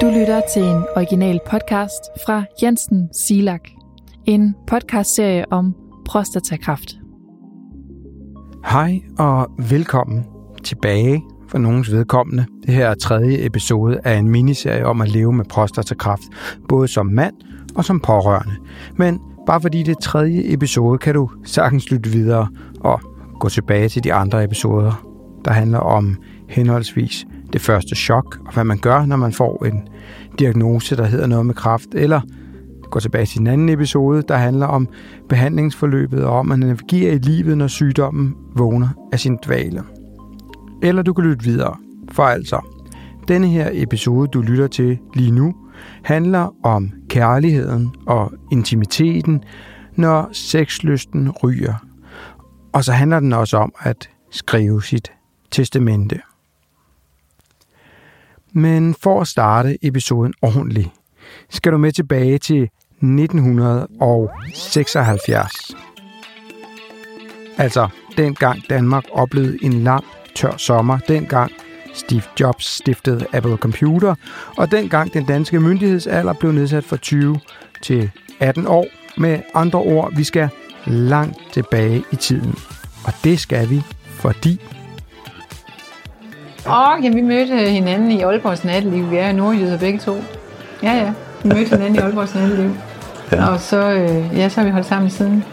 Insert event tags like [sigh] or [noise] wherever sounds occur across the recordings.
Du lytter til en original podcast fra Jensen Silak. En podcastserie om prostatakræft. Hej og velkommen tilbage for nogens vedkommende. Det her er tredje episode af en miniserie om at leve med prostatakræft, både som mand og som pårørende. Men bare fordi det er tredje episode, kan du sagtens lytte videre og gå tilbage til de andre episoder, der handler om henholdsvis det første chok, og hvad man gør, når man får en diagnose, der hedder noget med kræft, eller gå tilbage til den anden episode, der handler om behandlingsforløbet og om at navigere i livet, når sygdommen vågner af sin dvale. Eller du kan lytte videre, for altså, denne her episode, du lytter til lige nu, handler om kærligheden og intimiteten, når sexlysten ryger. Og så handler den også om at skrive sit testamente. Men for at starte episoden ordentligt, skal du med tilbage til 1976. Altså, dengang Danmark oplevede en lang, tør sommer, dengang Steve Jobs stiftede Apple Computer, og dengang den danske myndighedsalder blev nedsat fra 20 til 18 år. Med andre ord, vi skal langt tilbage i tiden. Og det skal vi, fordi Åh, oh, ja, vi mødte hinanden i Aalborgs natteliv. Vi er nordjyder begge to. Ja, ja. Vi mødte hinanden i Aalborgs natteliv. Ja. Og så, øh, ja, så har vi holdt sammen siden.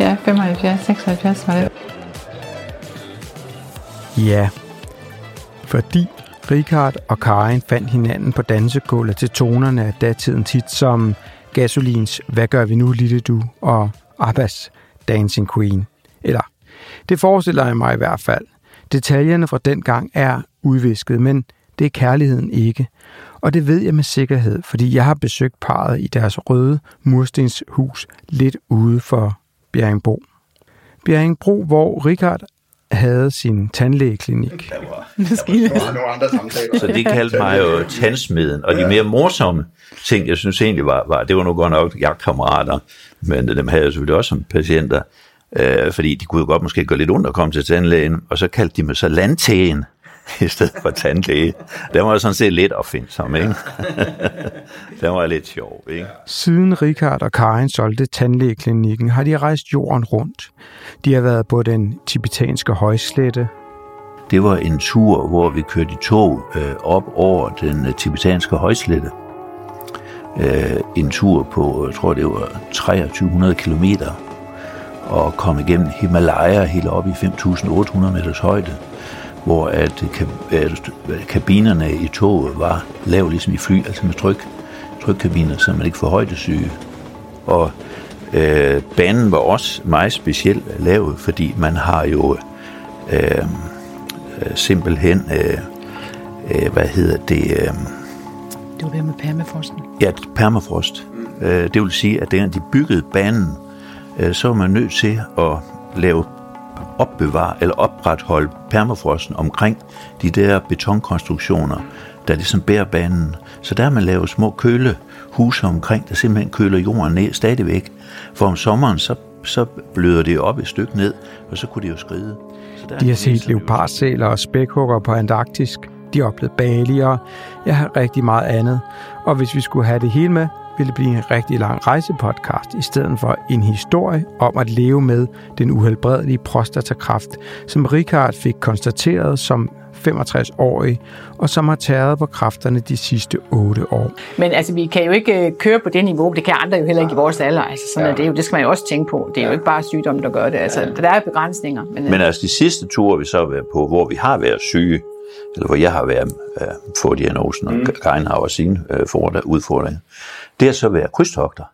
Ja, 75, 76 var det. Ja, fordi Richard og Karin fandt hinanden på dansegulvet til tonerne af datiden tit som Gasolins Hvad gør vi nu, lille du? og Abbas Dancing Queen. Eller, det forestiller jeg mig i hvert fald. Detaljerne fra den gang er udvisket, men det er kærligheden ikke. Og det ved jeg med sikkerhed, fordi jeg har besøgt parret i deres røde murstenshus lidt ude for Bjerringbro. Bjerringbro, hvor Richard havde sin tandlægeklinik. Der var, der var nogle andre samtaler. Så de kaldte mig jo tandsmeden, og de mere morsomme ting, jeg synes egentlig var, var det var nu godt nok jagtkammerater, men dem havde jeg selvfølgelig også som patienter, øh, fordi de kunne jo godt måske gå lidt ondt at komme til tandlægen, og så kaldte de mig så landtægen [laughs] i stedet for tandlæge. Den var sådan set lidt opfindsom, ikke? [laughs] Den var lidt sjov, ikke? Siden Richard og Karin solgte tandlægeklinikken, har de rejst jorden rundt. De har været på den tibetanske højslette. Det var en tur, hvor vi kørte i tog øh, op over den øh, tibetanske højslette. Øh, en tur på, jeg tror det var 2300 kilometer, og kom igennem Himalaya helt op i 5.800 meters højde hvor at, kabinerne i toget var lavet ligesom i fly, altså med tryk, trykkabiner, så man ikke får højdesyge. Og øh, banen var også meget specielt lavet, fordi man har jo øh, simpelthen, øh, øh, hvad hedder det? Øh, det var det med permafrosten. Ja, permafrost. Øh, det vil sige, at da de byggede banen, øh, så var man nødt til at lave opbevare eller opretholde permafrosten omkring de der betonkonstruktioner, der ligesom bærer banen. Så der har man lavet små kølehuse omkring, der simpelthen køler jorden ned stadigvæk. For om sommeren, så, så bløder det op et stykke ned, og så kunne det jo skride. Så der de har set leopardsæler og spækhugger på Antarktisk. De har oplevet Bali, og jeg har rigtig meget andet. Og hvis vi skulle have det hele med, ville det blive en rigtig lang rejsepodcast, i stedet for en historie om at leve med den uhelbredelige prostatakræft, som Richard fik konstateret som 65-årig, og som har tæret på kræfterne de sidste 8 år. Men altså, vi kan jo ikke øh, køre på det niveau, det kan andre jo heller ikke i vores alder. Altså, sådan ja. er det, jo, det skal man jo også tænke på. Det er jo ikke bare sygdommen, der gør det. Altså, ja. Der er begrænsninger. Men, men altså, de sidste ture, vi så har været på, hvor vi har været syge, eller hvor jeg har været øh, få diagnosen, og mm. Karin har også sine øh, udfordringer, det har så været krydstogter.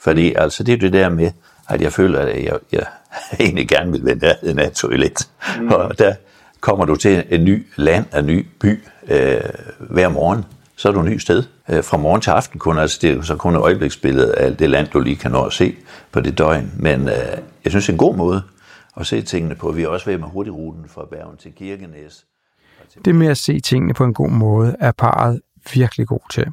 Fordi altså, det er det der med, at jeg føler, at jeg, jeg [laughs] egentlig gerne vil vende nærheden af toilet. Mm. Og der kommer du til en ny land, en ny by øh, hver morgen, så er du et nyt sted. Øh, fra morgen til aften kun, altså det er så kun et øjebliksbillede af det land, du lige kan nå at se på det døgn. Men øh, jeg synes, det er en god måde at se tingene på. Vi er også ved med hurtigruten fra Bergen til Kirkenes. Det med at se tingene på en god måde er parret virkelig god til.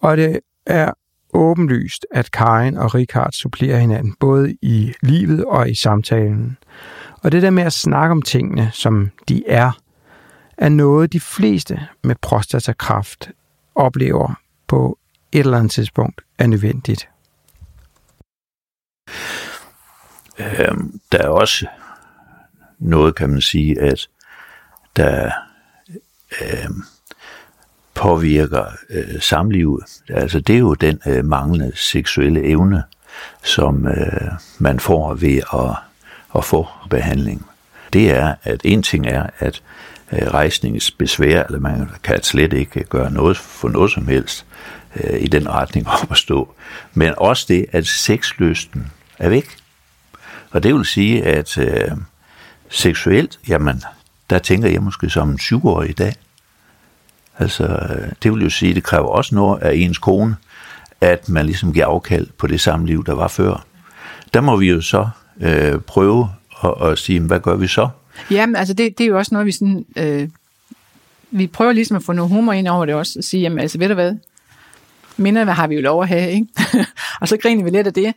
Og det er åbenlyst, at Karen og Richard supplerer hinanden, både i livet og i samtalen. Og det der med at snakke om tingene, som de er, er noget, de fleste med prostatakræft oplever på et eller andet tidspunkt er nødvendigt. Øhm, der er også noget, kan man sige, at der øh, påvirker øh, samlivet. Altså det er jo den øh, manglende seksuelle evne, som øh, man får ved at, at få behandling. Det er, at en ting er, at øh, rejsningsbesvær, eller man kan slet ikke gøre noget for noget som helst øh, i den retning op at stå. Men også det, at sexlysten er væk. Og det vil sige, at øh, seksuelt, jamen, der tænker jeg måske som en syvårig i dag. Altså, det vil jo sige, at det kræver også noget af ens kone, at man ligesom giver afkald på det samme liv, der var før. Der må vi jo så øh, prøve at, at sige, hvad gør vi så? Jamen, altså det, det er jo også noget, vi sådan... Øh, vi prøver ligesom at få noget humor ind over det også, og sige, jamen altså, ved du hvad? Minder, hvad har vi jo lov at have, ikke? [laughs] og så griner vi lidt af det.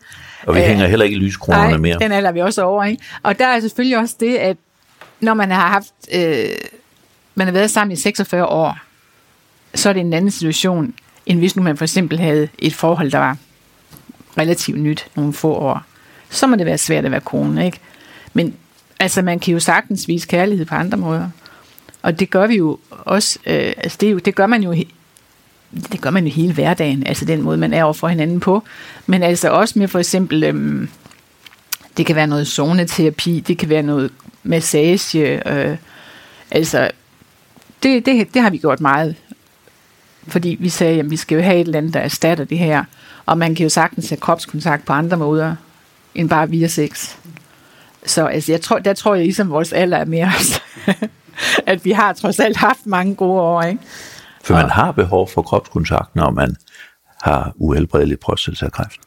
Og vi Æh, hænger heller ikke i lyskronerne mere. den alder vi også over, ikke? Og der er selvfølgelig også det, at når man har haft... Øh, man har været sammen i 46 år, så er det en anden situation, end hvis nu man for eksempel havde et forhold, der var relativt nyt nogle få år. Så må det være svært at være kone, ikke? Men altså, man kan jo sagtens vise kærlighed på andre måder. Og det gør vi jo også, øh, altså det, er jo, det gør man jo det gør man jo hele hverdagen, altså den måde, man er over for hinanden på. Men altså også med for eksempel, øhm, det kan være noget zoneterapi, det kan være noget massage, øh, altså det, det, det har vi gjort meget fordi vi sagde, at vi skal jo have et eller andet, der erstatter det her. Og man kan jo sagtens have kropskontakt på andre måder, end bare via sex. Så altså, jeg tror, der tror jeg ligesom, vores alder er mere [laughs] at vi har trods alt haft mange gode år. Ikke? For man har behov for kropskontakt, når man har uhelbredelig prostatakræft.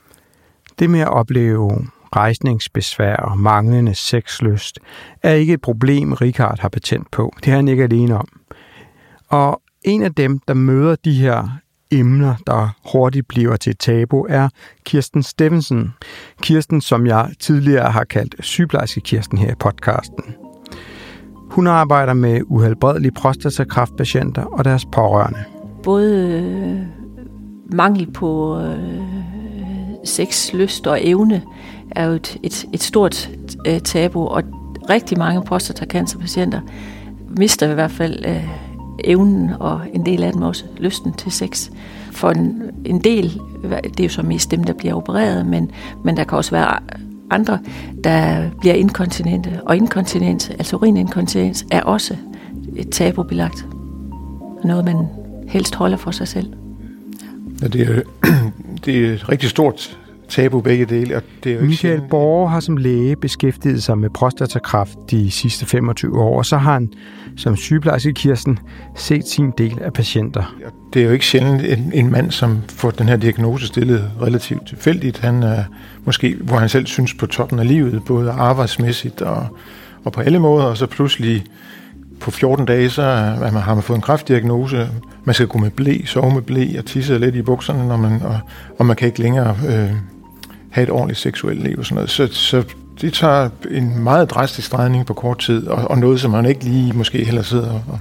Det med at opleve rejsningsbesvær og manglende sexlyst er ikke et problem, Richard har patent på. Det er han ikke alene om. Og en af dem, der møder de her emner, der hurtigt bliver til tabu, er Kirsten Stevenson. Kirsten, som jeg tidligere har kaldt sygeplejerske Kirsten her i podcasten. Hun arbejder med uhelbredelige prostatakræftpatienter og deres pårørende. Både øh, mangel på øh, sex, lyst og evne er jo et, et, et stort øh, tabu, og rigtig mange prostatacancerpatienter mister i hvert fald øh, evnen og en del af dem også lysten til sex. For en, en del, det er jo så mest dem, der bliver opereret, men, men der kan også være andre, der bliver inkontinente. Og inkontinens, altså urininkontinens, er også et tabubelagt. Noget, man helst holder for sig selv. Ja, det, er, [clears throat] det er et rigtig stort tabu begge dele. Og det er jo Michael ikke Borg har som læge beskæftiget sig med prostatakræft de sidste 25 år, og så har han som sygeplejerske Kirsten set sin del af patienter. Det er jo ikke sjældent en, en mand, som får den her diagnose stillet relativt tilfældigt. Han er måske, hvor han selv synes på toppen af livet, både arbejdsmæssigt og, og på alle måder, og så pludselig på 14 dage, så man, har man fået en kræftdiagnose. Man skal gå med blæ, sove med blæ og tisse lidt i bukserne, når man, og, og man kan ikke længere øh, have et ordentligt seksuelt liv og sådan noget. Så, så det tager en meget drastisk drejning på kort tid, og, og noget, som man ikke lige måske heller sidder og,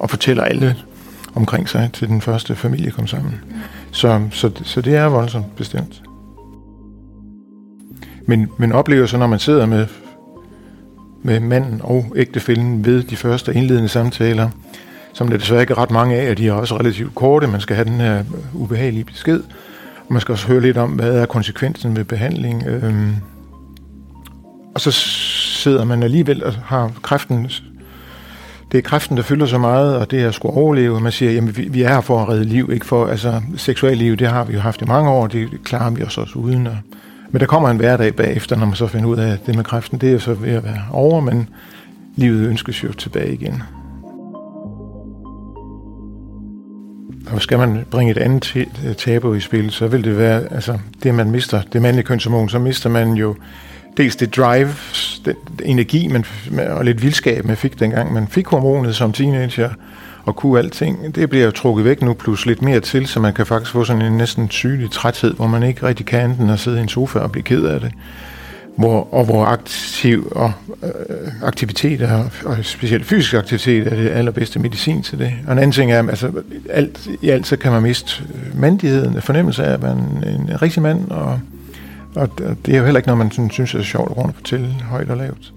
og fortæller alle omkring sig til den første familie kom sammen. Så, så, så det er voldsomt bestemt. Men, men oplever så, når man sidder med, med manden og ægtefælden ved de første indledende samtaler, som der desværre ikke er ret mange af, og de er også relativt korte, man skal have den her ubehagelige besked, øh, man skal også høre lidt om, hvad er konsekvensen ved behandling. Øhm, og så sidder man alligevel og har kræften det er kræften, der fylder så meget, og det er at skulle overleve. Man siger, jamen vi, vi er her for at redde liv, ikke for, altså seksuelt liv, det har vi jo haft i mange år, det klarer vi os også uden. Og, men der kommer en hverdag bagefter, når man så finder ud af, at det med kræften, det er så ved at være over, men livet ønskes jo tilbage igen. Og skal man bringe et andet tabu i spil, så vil det være, altså det man mister, det mandlige kønshormon, så mister man jo dels det drive, den energi man, og lidt vildskab, man fik dengang man fik hormonet som teenager, og kunne alting, det bliver jo trukket væk nu, plus lidt mere til, så man kan faktisk få sådan en næsten sygelig træthed, hvor man ikke rigtig kan enten at sidde i en sofa og blive ked af det hvor, og hvor aktiv og øh, aktivitet og, specielt fysisk aktivitet er det allerbedste medicin til det. Og en anden ting er, altså alt, i alt så kan man miste øh, mandigheden, fornemmelse af at man en, en rigtig mand, og, og det er jo heller ikke noget, man sådan, synes er sjovt rundt at fortælle højt og lavt.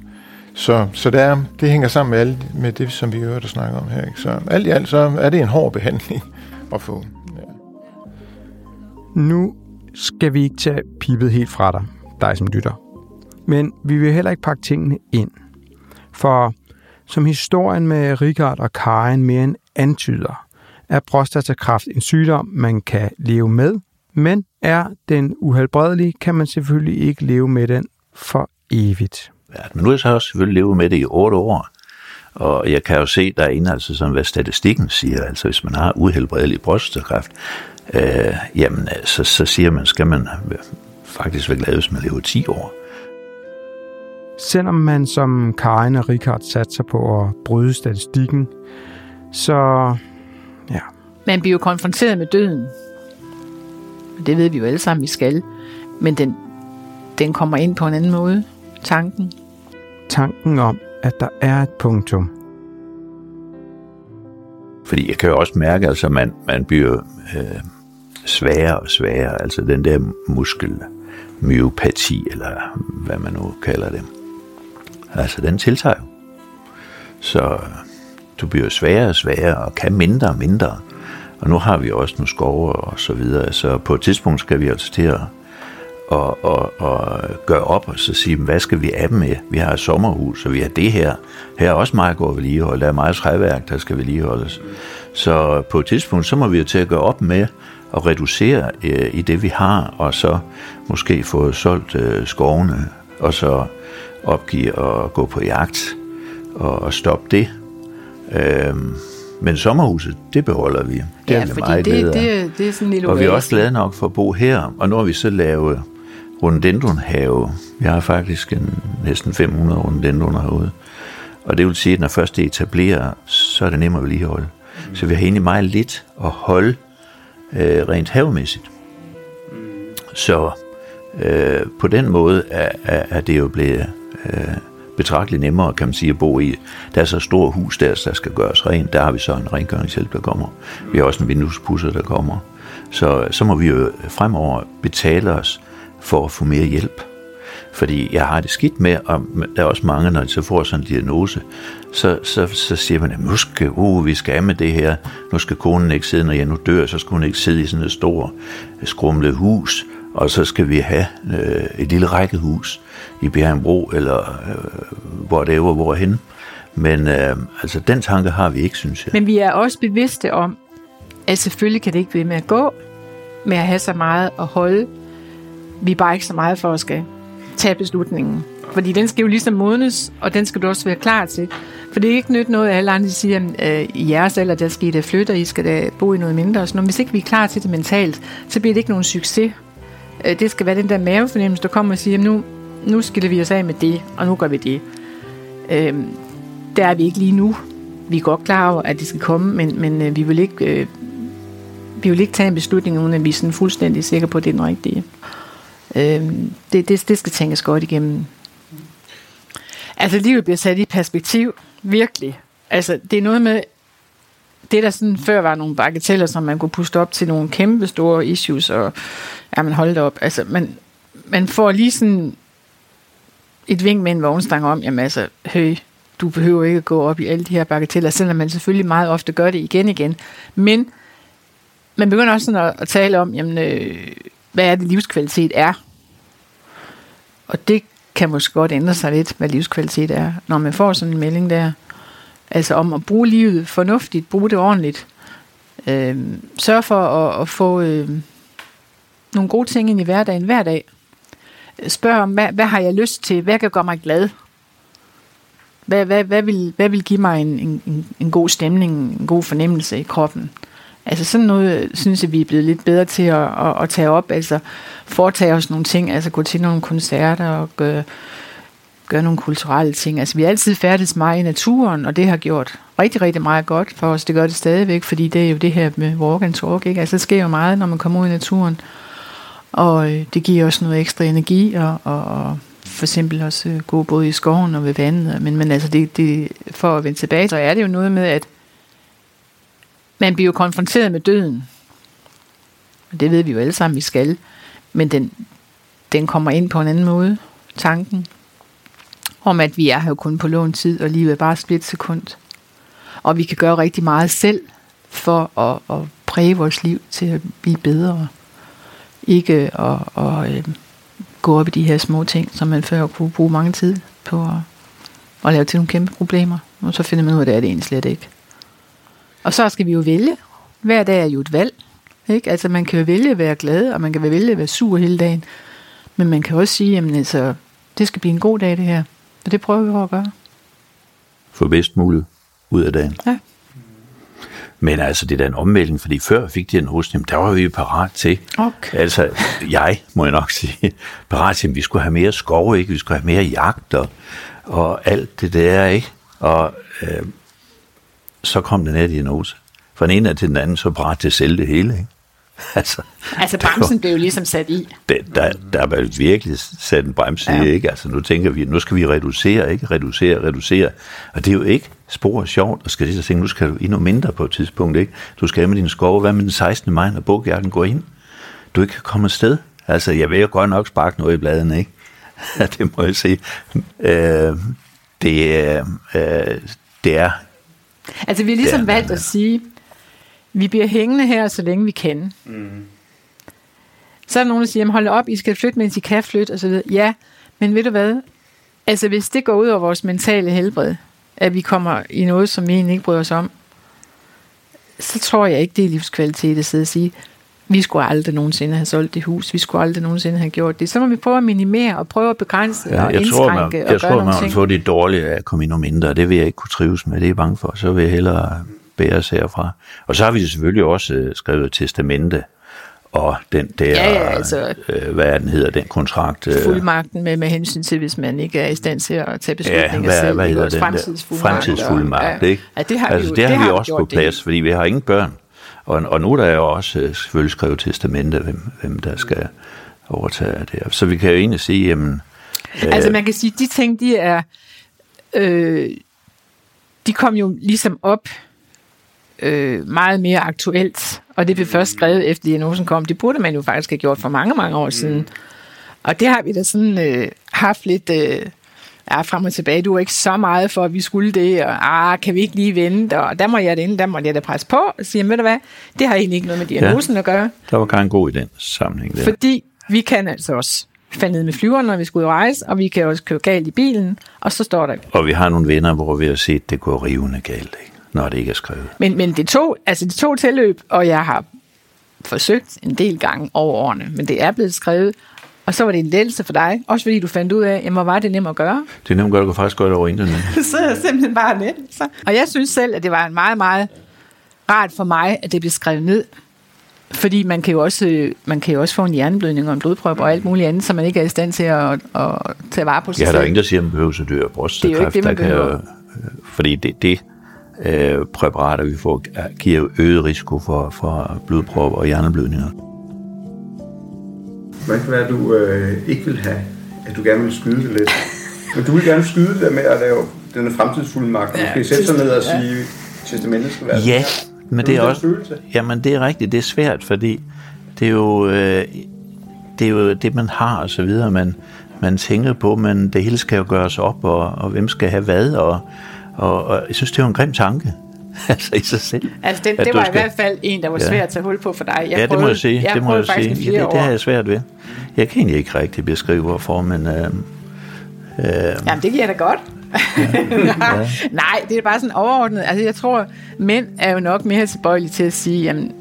Så, så det, er, det hænger sammen med, alt, med det, som vi øvrigt snakker om her. Ikke? Så alt i alt så er det en hård behandling [laughs] at få. Ja. Nu skal vi ikke tage pipet helt fra dig, dig som lytter. Men vi vil heller ikke pakke tingene ind. For som historien med Richard og Karen mere end antyder, er prostatakræft en sygdom, man kan leve med, men er den uhelbredelig, kan man selvfølgelig ikke leve med den for evigt. Ja, men nu har jeg så også selvfølgelig levet med det i otte år, og jeg kan jo se derinde, altså som hvad statistikken siger, altså hvis man har uhelbredelig prostatakræft, øh, jamen øh, så, så siger man, skal man øh, faktisk være glad, hvis man lever 10 år. Selvom man som Karin og Richard satser på at bryde statistikken, så ja. Man bliver jo konfronteret med døden. Det ved vi jo alle sammen, vi skal. Men den, den kommer ind på en anden måde. Tanken. Tanken om, at der er et punktum. Fordi jeg kan jo også mærke, at altså, man, man bliver øh, sværere og sværere. Altså den der muskelmyopati, eller hvad man nu kalder det. Altså, den tiltager jo. Så øh, du bliver sværere og sværere, og kan mindre og mindre. Og nu har vi også nogle skove og så videre, så på et tidspunkt skal vi altså til at og, og, og gøre op og så sige, hvad skal vi af dem med? Vi har et sommerhus, og vi har det her. Her er også meget godt vedligehold. Der er meget træværk, der skal vedligeholdes. Så på et tidspunkt, så må vi jo til at gøre op med at reducere øh, i det, vi har, og så måske få solgt øh, skovene, og så opgive at gå på jagt og, og stoppe det. Øhm, men sommerhuset, det beholder vi. Det ja, er fordi meget det, det, det er sådan en Og vi er også glade nok for at bo her, og nu har vi så lavet rhododendronhave. Vi har faktisk en, næsten 500 rhododendroner herude. Og det vil sige, at når først det etablerer, så er det nemmere at vedligeholde. Mm. Så vi har egentlig meget lidt at holde øh, rent havemæssigt. Mm. Så øh, på den måde er, er, er det jo blevet øh, betragteligt nemmere, kan man sige, at bo i. Der er så stort hus der, der skal gøres rent. Der har vi så en rengøringshjælp, der kommer. Vi har også en vinduespusser, der kommer. Så, så må vi jo fremover betale os for at få mere hjælp. Fordi jeg har det skidt med, og der er også mange, når de så får sådan en diagnose, så, så, så siger man, at nu skal uh, vi skal med det her. Nu skal konen ikke sidde, når jeg nu dør, så skal hun ikke sidde i sådan et stort skrumlet hus, og så skal vi have øh, et lille rækkehus i Bjergenbro, eller øh, hvor det er, hvor hen. Men øh, altså, den tanke har vi ikke, synes jeg. Men vi er også bevidste om, at selvfølgelig kan det ikke blive med at gå, med at have så meget at holde. Vi er bare ikke så meget for at skal tage beslutningen. Fordi den skal jo ligesom modnes, og den skal du også være klar til. For det er ikke nyt noget, at alle andre siger, at øh, i jeres alder, der skal I da flytte, og I skal da bo i noget mindre. Så hvis ikke vi er klar til det mentalt, så bliver det ikke nogen succes. Øh, det skal være den der mavefornemmelse, der kommer og siger, nu, nu skiller vi os af med det, og nu gør vi det. Øh, der er vi ikke lige nu. Vi er godt klar over, at det skal komme, men, men øh, vi vil ikke... Øh, vi vil ikke tage en beslutning, uden at vi er sådan fuldstændig sikre på, at det er den rigtige. Øh, det, det, det skal tænkes godt igennem. Altså, livet bliver sat i perspektiv. Virkelig. Altså, det er noget med, det der sådan før var nogle bagateller, som man kunne puste op til nogle kæmpe store issues, og ja, man holdt op. Altså, man, man får lige sådan et vink med en vognstang om, jamen altså, høj, du behøver ikke at gå op i alle de her bagateller, selvom man selvfølgelig meget ofte gør det igen igen. Men man begynder også sådan at, at tale om, jamen, øh, hvad er det livskvalitet er. Og det kan måske godt ændre sig lidt, hvad livskvalitet er, når man får sådan en melding der. Altså om at bruge livet fornuftigt, bruge det ordentligt. Øh, sørge for at, at få øh, nogle gode ting ind i hverdagen hver dag. Spørg om, hvad, hvad har jeg lyst til? Hvad kan gøre mig glad? Hvad, hvad, hvad, vil, hvad vil give mig en, en, en god stemning, en god fornemmelse i kroppen? Altså sådan noget, øh, synes jeg, vi er blevet lidt bedre til at, at, at tage op, altså foretage os nogle ting, altså gå til nogle koncerter og gøre, gøre nogle kulturelle ting. Altså vi har altid færdes meget i naturen, og det har gjort rigtig, rigtig meget godt for os. Det gør det stadigvæk, fordi det er jo det her med walk and talk, ikke? Altså det sker jo meget, når man kommer ud i naturen, og øh, det giver også noget ekstra energi og, og, og for eksempel også øh, gå både i skoven og ved vandet. Men, men altså, det, det, for at vende tilbage, så er det jo noget med, at man bliver jo konfronteret med døden. Og det ved vi jo alle sammen, vi skal. Men den, den kommer ind på en anden måde, tanken. Om at vi er her kun på lån tid, og livet er bare et splitsekund. Og vi kan gøre rigtig meget selv for at, at præge vores liv til at blive bedre. Ikke at, at, at gå op i de her små ting, som man før kunne bruge mange tid på at, at lave til nogle kæmpe problemer. Og så finder man ud af, at det er det egentlig slet ikke. Og så skal vi jo vælge. Hver dag er jo et valg. Ikke? Altså man kan jo vælge at være glad, og man kan vælge at være sur hele dagen. Men man kan også sige, at altså, det skal blive en god dag det her. Og det prøver vi at gøre. Få bedst muligt ud af dagen. Ja. Men altså, det er da en ommelding, fordi før jeg fik diagnosen, der var vi parat til. Okay. Altså, jeg må jeg nok sige, parat til, at vi skulle have mere skov, ikke? Vi skulle have mere jagt og, og alt det der, ikke? Og øh, så kom den her diagnose. Fra den ene til den anden, så parat til at sælge det hele, ikke? [laughs] Altså, altså bremsen blev jo ligesom sat i. Det, der, der er virkelig sat en bremse ja. i, ikke? Altså nu tænker vi, nu skal vi reducere, ikke? Reducere, reducere. Og det er jo ikke spor sjovt, og skal lige så tænke, nu skal du endnu mindre på et tidspunkt, ikke? Du skal med din skove, hvad med den 16. maj, når bogjakken går ind? Du ikke kan komme afsted. Altså, jeg vil jo godt nok sparke noget i bladene, ikke? [laughs] det må jeg sige. Øh, det, er, øh, det er... Altså, vi har ligesom valgt at sige, vi bliver hængende her, så længe vi kan. Mm. Så er der nogen, der siger, hold op, I skal flytte, mens I kan flytte, og så videre. Ja, men ved du hvad? Altså, hvis det går ud over vores mentale helbred, at vi kommer i noget, som vi egentlig ikke bryder os om, så tror jeg ikke, det er livskvalitet at sidde og sige, vi skulle aldrig nogensinde have solgt det hus, vi skulle aldrig nogensinde have gjort det. Så må vi prøve at minimere og prøve at begrænse ja, og jeg indskrænke tror, man, jeg og tror, man vil få det dårligt af at komme endnu mindre, det vil jeg ikke kunne trives med, det er jeg bange for. Så vil jeg hellere bæres herfra. Og så har vi selvfølgelig også øh, skrevet testamente, og den der, ja, ja, altså, øh, hvad den hedder, den kontrakt. Øh, fuldmagten med, med hensyn til, hvis man ikke er i stand til at tage beslutninger ja, hvad, selv. Hvad hedder den fremtidsfuldmagt. Fremtidsfuldmagt, ikke? Ja, det har altså, vi, jo, det, det har vi har også på plads, det. fordi vi har ingen børn. Og, og nu er der jo også øh, selvfølgelig skrevet testamente, hvem, hvem der skal overtage det. Så vi kan jo egentlig sige, jamen... Øh, altså man kan sige, de ting, de er... Øh, de kom jo ligesom op øh, meget mere aktuelt, og det blev først skrevet efter diagnosen kom. Det burde man jo faktisk have gjort for mange, mange år siden. Mm. Og det har vi da sådan øh, haft lidt øh, ja, frem og tilbage. Du var ikke så meget for, at vi skulle det, og ah, kan vi ikke lige vente, og der må jeg det der må jeg da presse på, og sige, ved du hvad, det har egentlig ikke noget med diagnosen ja, at gøre. Der var gerne god i den sammenhæng der. Fordi vi kan altså også falde ned med flyveren, når vi skulle ud og rejse, og vi kan også køre galt i bilen, og så står der... Og vi har nogle venner, hvor vi har set, det går rivende galt, ikke? Når det ikke er skrevet. Men, men det, tog, altså det tog tilløb, og jeg har forsøgt en del gange over årene, men det er blevet skrevet, og så var det en lettelse for dig, også fordi du fandt ud af, jamen, hvor var det nemt at gøre. Det er nemt at gøre, du kan faktisk gøre det over internet. [laughs] så er det simpelthen bare net. Så. Og jeg synes selv, at det var en meget, meget rart for mig, at det blev skrevet ned. Fordi man kan jo også, man kan jo også få en hjerneblødning og en blodprøve og alt muligt andet, så man ikke er i stand til at, at tage vare på sig Ja, selv. der er ingen, der siger, at man behøver at dø af brystkræft. Det er jo ikke det, man behøver. Kan, fordi det, det øh, præparater, vi får, giver øget risiko for, for blodprop og hjerneblødninger. Hvad kan være, du øh, ikke vil have, at du gerne vil skyde det lidt? Men du vil gerne skyde det med at lave den fremtidsfuldmagt. Ja, måske sætte sig ned og sige, ja. testamentet skal være Ja, men det er også... Jamen, det er rigtigt. Det er svært, fordi det er jo, øh, det, er jo det, man har og så videre. Man, man tænker på, men det hele skal jo gøres op, og, og hvem skal have hvad, og, og, og jeg synes, det var en grim tanke. [laughs] altså i sig selv. Altså det, det var skal... i hvert fald en, der var svær ja. at tage hul på for dig. Jeg ja, det må jeg sige. Jeg det må jeg sige. Ja, det, det har jeg svært ved. Jeg kan egentlig ikke rigtig beskrive, hvorfor, men... Øh, øh, Jamen, det giver da godt. [laughs] nej, nej, det er bare sådan overordnet. Altså, jeg tror, mænd er jo nok mere tilbøjelige til at sige, jamen,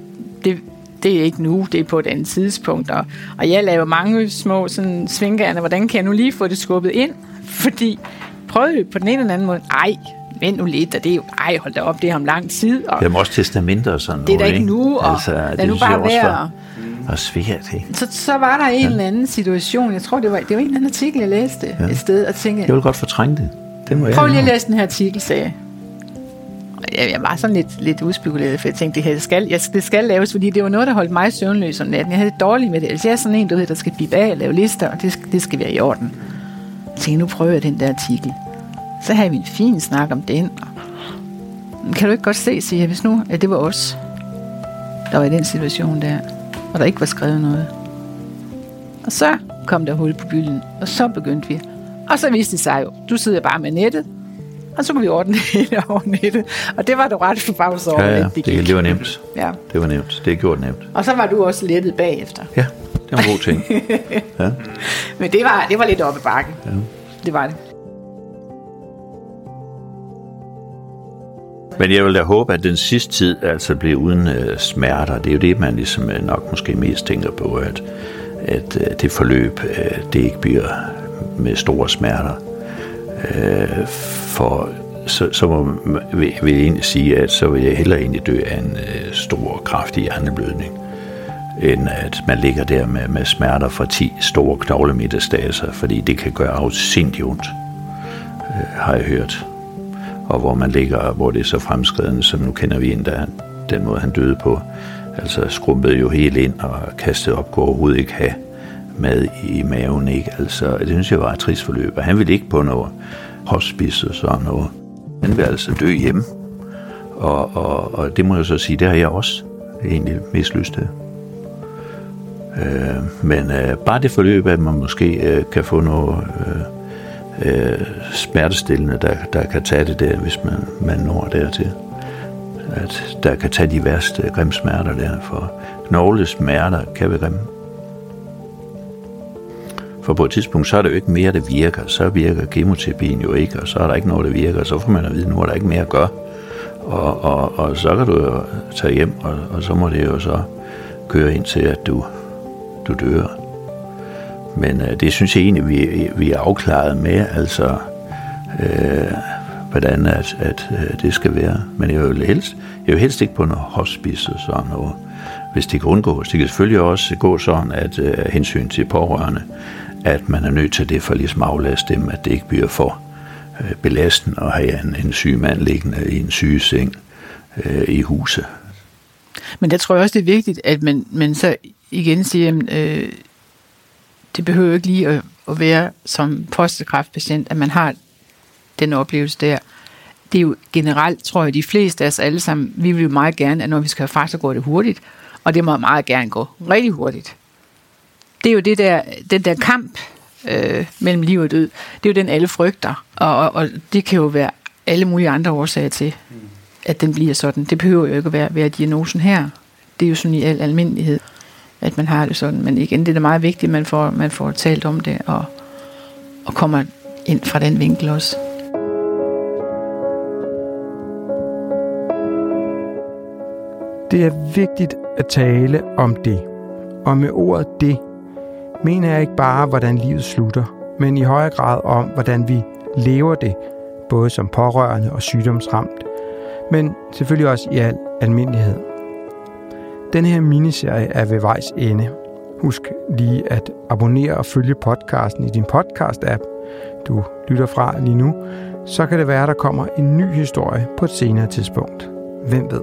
det, det er ikke nu, det er på et andet tidspunkt. Og, og jeg laver mange små sådan, svingerne. Hvordan kan jeg nu lige få det skubbet ind? Fordi prøvede på den ene eller anden måde, ej, vent nu lidt, og det er jo, ej, hold da op, det er om lang tid. Og Jamen også testamenter og sådan Det er da ikke nu, og altså, det er nu bare værd. Og svært, ikke? Så, så var der en ja. eller anden situation, jeg tror, det var, det var en eller anden artikel, jeg læste ja. et sted, og tænkte... Jeg vil godt fortrænge det. det må Prøv lige at læse den her artikel, sagde jeg. Jeg, jeg var sådan lidt, lidt udspekuleret, for jeg tænkte, det her skal, jeg, det skal laves, fordi det var noget, der holdt mig søvnløs om natten. Jeg havde det dårligt med det. Altså, jeg er sådan en, du ved, der skal blive af og lave lister, og det, det skal være i orden. Jeg tænkte, nu prøver jeg den der artikel. Så havde vi en fin snak om den. Kan du ikke godt se, siger jeg, hvis nu, at det var os, der var i den situation der, og der ikke var skrevet noget. Og så kom der hul på bylden, og så begyndte vi. Og så viste det sig jo, du sidder bare med nettet, og så kunne vi ordne det hele [laughs] over nettet. Og det var du ret forbavset over. Ja, ja, det, gik. det var nemt. Ja. Det var nemt. Det er gjort nemt. Og så var du også lettet bagefter. Ja, det var en god ting. [laughs] Ja. Men det var, det var lidt oppe i bakken. Ja. Det var det. Men jeg vil da håbe, at den sidste tid altså bliver uden øh, smerter. Det er jo det, man ligesom øh, nok måske mest tænker på, at, at øh, det forløb, øh, det ikke bliver med store smerter. Øh, for så, så må, vil, vil jeg egentlig sige, at så vil jeg hellere egentlig dø af en øh, stor, kraftig hjerneblødning, end at man ligger der med, med smerter fra 10 store knoglemetastaser, fordi det kan gøre afsindigt ondt, øh, har jeg hørt og hvor man ligger, hvor det er så fremskridende, som nu kender vi en, der den måde, han døde på. Altså skrumpede jo helt ind og kastede op, kunne overhovedet ikke have mad i maven, ikke? Altså, det synes jeg var et trist forløb, og han ville ikke på noget hospice og sådan noget. Han ville altså dø hjemme, og, og, og det må jeg så sige, det har jeg også egentlig mest lyst til. Øh, men øh, bare det forløb, at man måske øh, kan få noget... Øh, øh, smertestillende, der, der kan tage det der, hvis man, man når dertil. At der kan tage de værste grimme smerter der, for knogle smerter kan være grimme. For på et tidspunkt, så er der jo ikke mere, der virker. Så virker kemoterapien jo ikke, og så er der ikke noget, der virker. Så får man at vide, nu er der ikke mere at gøre. Og, og, og så kan du jo tage hjem, og, og så må det jo så køre ind til, at du, du dør. Men øh, det synes jeg egentlig, vi, vi er afklaret med, altså øh, hvordan at, at øh, det skal være. Men jeg vil helst, jeg vil helst ikke på noget hospice og sådan noget, hvis det kan undgås. Det kan selvfølgelig også gå sådan, at øh, hensyn til pårørende, at man er nødt til det for ligesom aflaste dem, at det ikke bliver for øh, belastende at have en, en syg mand liggende i en sygeseng øh, i huset. Men der tror jeg også, det er vigtigt, at man, man så igen siger, øh, det behøver ikke lige at, at være som postekræftpatient, at man har den oplevelse der. Det er jo generelt, tror jeg, de fleste af os alle sammen, vi vil jo meget gerne, at når vi skal herfra, så går det hurtigt. Og det må meget gerne gå rigtig hurtigt. Det er jo det der, den der kamp øh, mellem liv og død. Det er jo den, alle frygter. Og, og, og det kan jo være alle mulige andre årsager til, at den bliver sådan. Det behøver jo ikke at være, være diagnosen her. Det er jo sådan i al almindelighed at man har det sådan. Men igen, det er meget vigtigt, at man får, man får talt om det, og, og kommer ind fra den vinkel også. Det er vigtigt at tale om det. Og med ordet det, mener jeg ikke bare, hvordan livet slutter, men i højere grad om, hvordan vi lever det, både som pårørende og sygdomsramt, men selvfølgelig også i al almindelighed. Den her miniserie er ved vejs ende. Husk lige at abonnere og følge podcasten i din podcast-app, du lytter fra lige nu, så kan det være, at der kommer en ny historie på et senere tidspunkt. Hvem ved?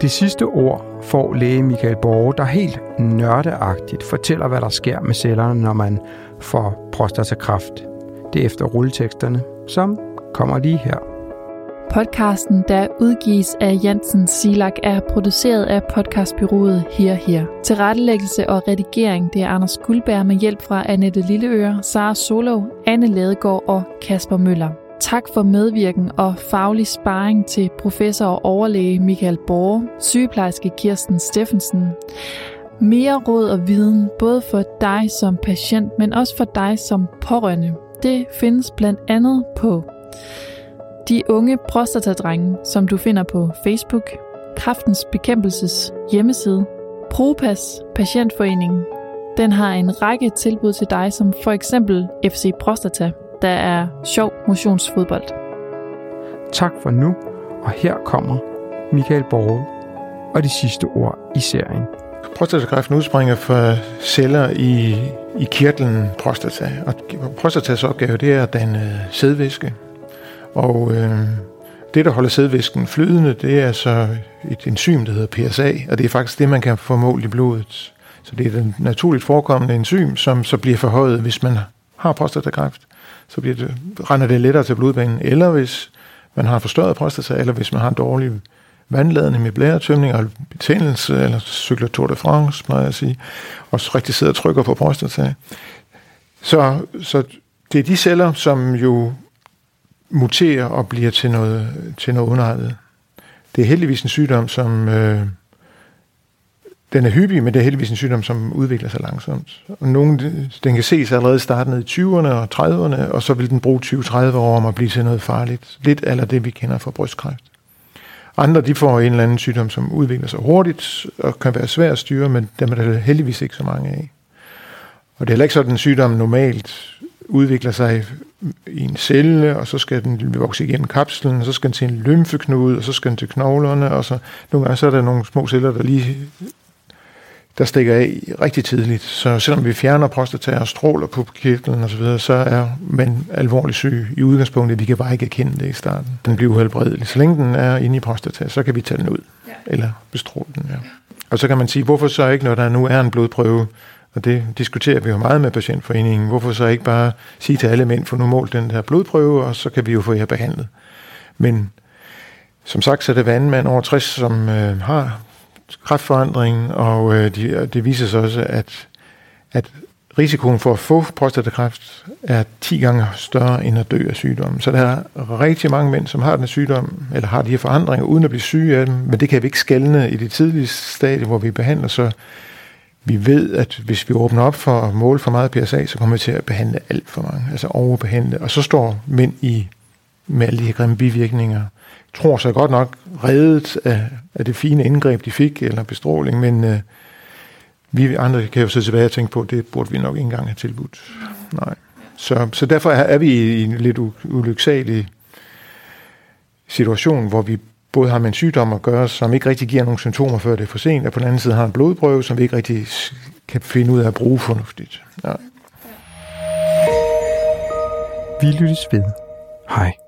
Det sidste ord får læge Michael Borge, der helt nørdeagtigt fortæller, hvad der sker med cellerne, når man får prostatakræft. Det er efter rulleteksterne, som kommer lige her. Podcasten, der udgives af Jansen Silak, er produceret af podcastbyrået Her Her. Til rettelæggelse og redigering, det er Anders Guldberg med hjælp fra Annette Lilleøre, Sara Solo, Anne Ladegaard og Kasper Møller. Tak for medvirken og faglig sparring til professor og overlæge Michael Borge, sygeplejerske Kirsten Steffensen. Mere råd og viden, både for dig som patient, men også for dig som pårørende. Det findes blandt andet på de unge prostatadrenge, som du finder på Facebook, Kraftens Bekæmpelses hjemmeside, Propas Patientforeningen. Den har en række tilbud til dig, som for eksempel FC Prostata, der er sjov motionsfodbold. Tak for nu, og her kommer Michael Borge og de sidste ord i serien. Prostatakræften udspringer fra celler i, i kirtlen prostata, og prostatas opgave det er at danne sædvæske. Og øh, det, der holder sædvæsken flydende, det er så et enzym, der hedder PSA, og det er faktisk det, man kan få målt i blodet. Så det er den naturligt forekommende enzym, som så bliver forhøjet, hvis man har prostatakræft. så bliver det, render det lettere til blodbanen. Eller hvis man har forstørret prostata, eller hvis man har en dårlig vandladning med blæretømning og betændelse, eller cykler Tour de France, plejer jeg at sige, og så rigtig sidder og trykker på prostata. Så, så det er de celler, som jo muterer og bliver til noget, til noget underrettet. Det er heldigvis en sygdom, som øh, den er hyppig, men det er heldigvis en sygdom, som udvikler sig langsomt. Og nogen, den kan ses allerede starten i 20'erne og 30'erne, og så vil den bruge 20-30 år om at blive til noget farligt. Lidt eller det, vi kender fra brystkræft. Andre de får en eller anden sygdom, som udvikler sig hurtigt og kan være svær at styre, men dem er der heldigvis ikke så mange af. Og det er heller ikke sådan, at en sygdom normalt udvikler sig i en celle, og så skal den vokse igennem kapslen, og så skal den til en lymfeknude, og så skal den til knoglerne, og så nogle gange så er der nogle små celler, der lige der stikker af rigtig tidligt. Så selvom vi fjerner prostata og stråler på kirtlen osv., så er man alvorligt syg i udgangspunktet. Vi kan bare ikke erkende det i starten. Den bliver uhelbredelig. Så længe den er inde i prostata, så kan vi tage den ud. Ja. Eller bestråle den, ja. Og så kan man sige, hvorfor så ikke, når der nu er en blodprøve, og det diskuterer vi jo meget med patientforeningen, hvorfor så ikke bare sige til alle mænd, for nu målt den her blodprøve, og så kan vi jo få jer behandlet. Men som sagt, så er det hver anden mand over 60, som øh, har kræftforandring, og øh, de, det viser sig også, at, at risikoen for at få prostatakræft er 10 gange større end at dø af sygdommen. Så der er rigtig mange mænd, som har den sygdom, eller har de her forandringer, uden at blive syge af dem, men det kan vi ikke skælne i det tidlige stadie, hvor vi behandler, så vi ved, at hvis vi åbner op for at måle for meget PSA, så kommer vi til at behandle alt for mange, altså overbehandle, og så står mænd i med alle de her grimme bivirkninger, tror sig godt nok reddet af, af det fine indgreb, de fik, eller bestråling, men øh, vi andre kan jo sidde tilbage og tænke på, at det burde vi nok ikke engang have tilbudt. Nej. Så, så derfor er vi i en lidt ulyksalig situation, hvor vi både har med en sygdom at gøre, som ikke rigtig giver nogen symptomer, før det er for sent, og på den anden side har en blodprøve, som vi ikke rigtig kan finde ud af at bruge fornuftigt. Ja. Vi lyttes ved. Hej.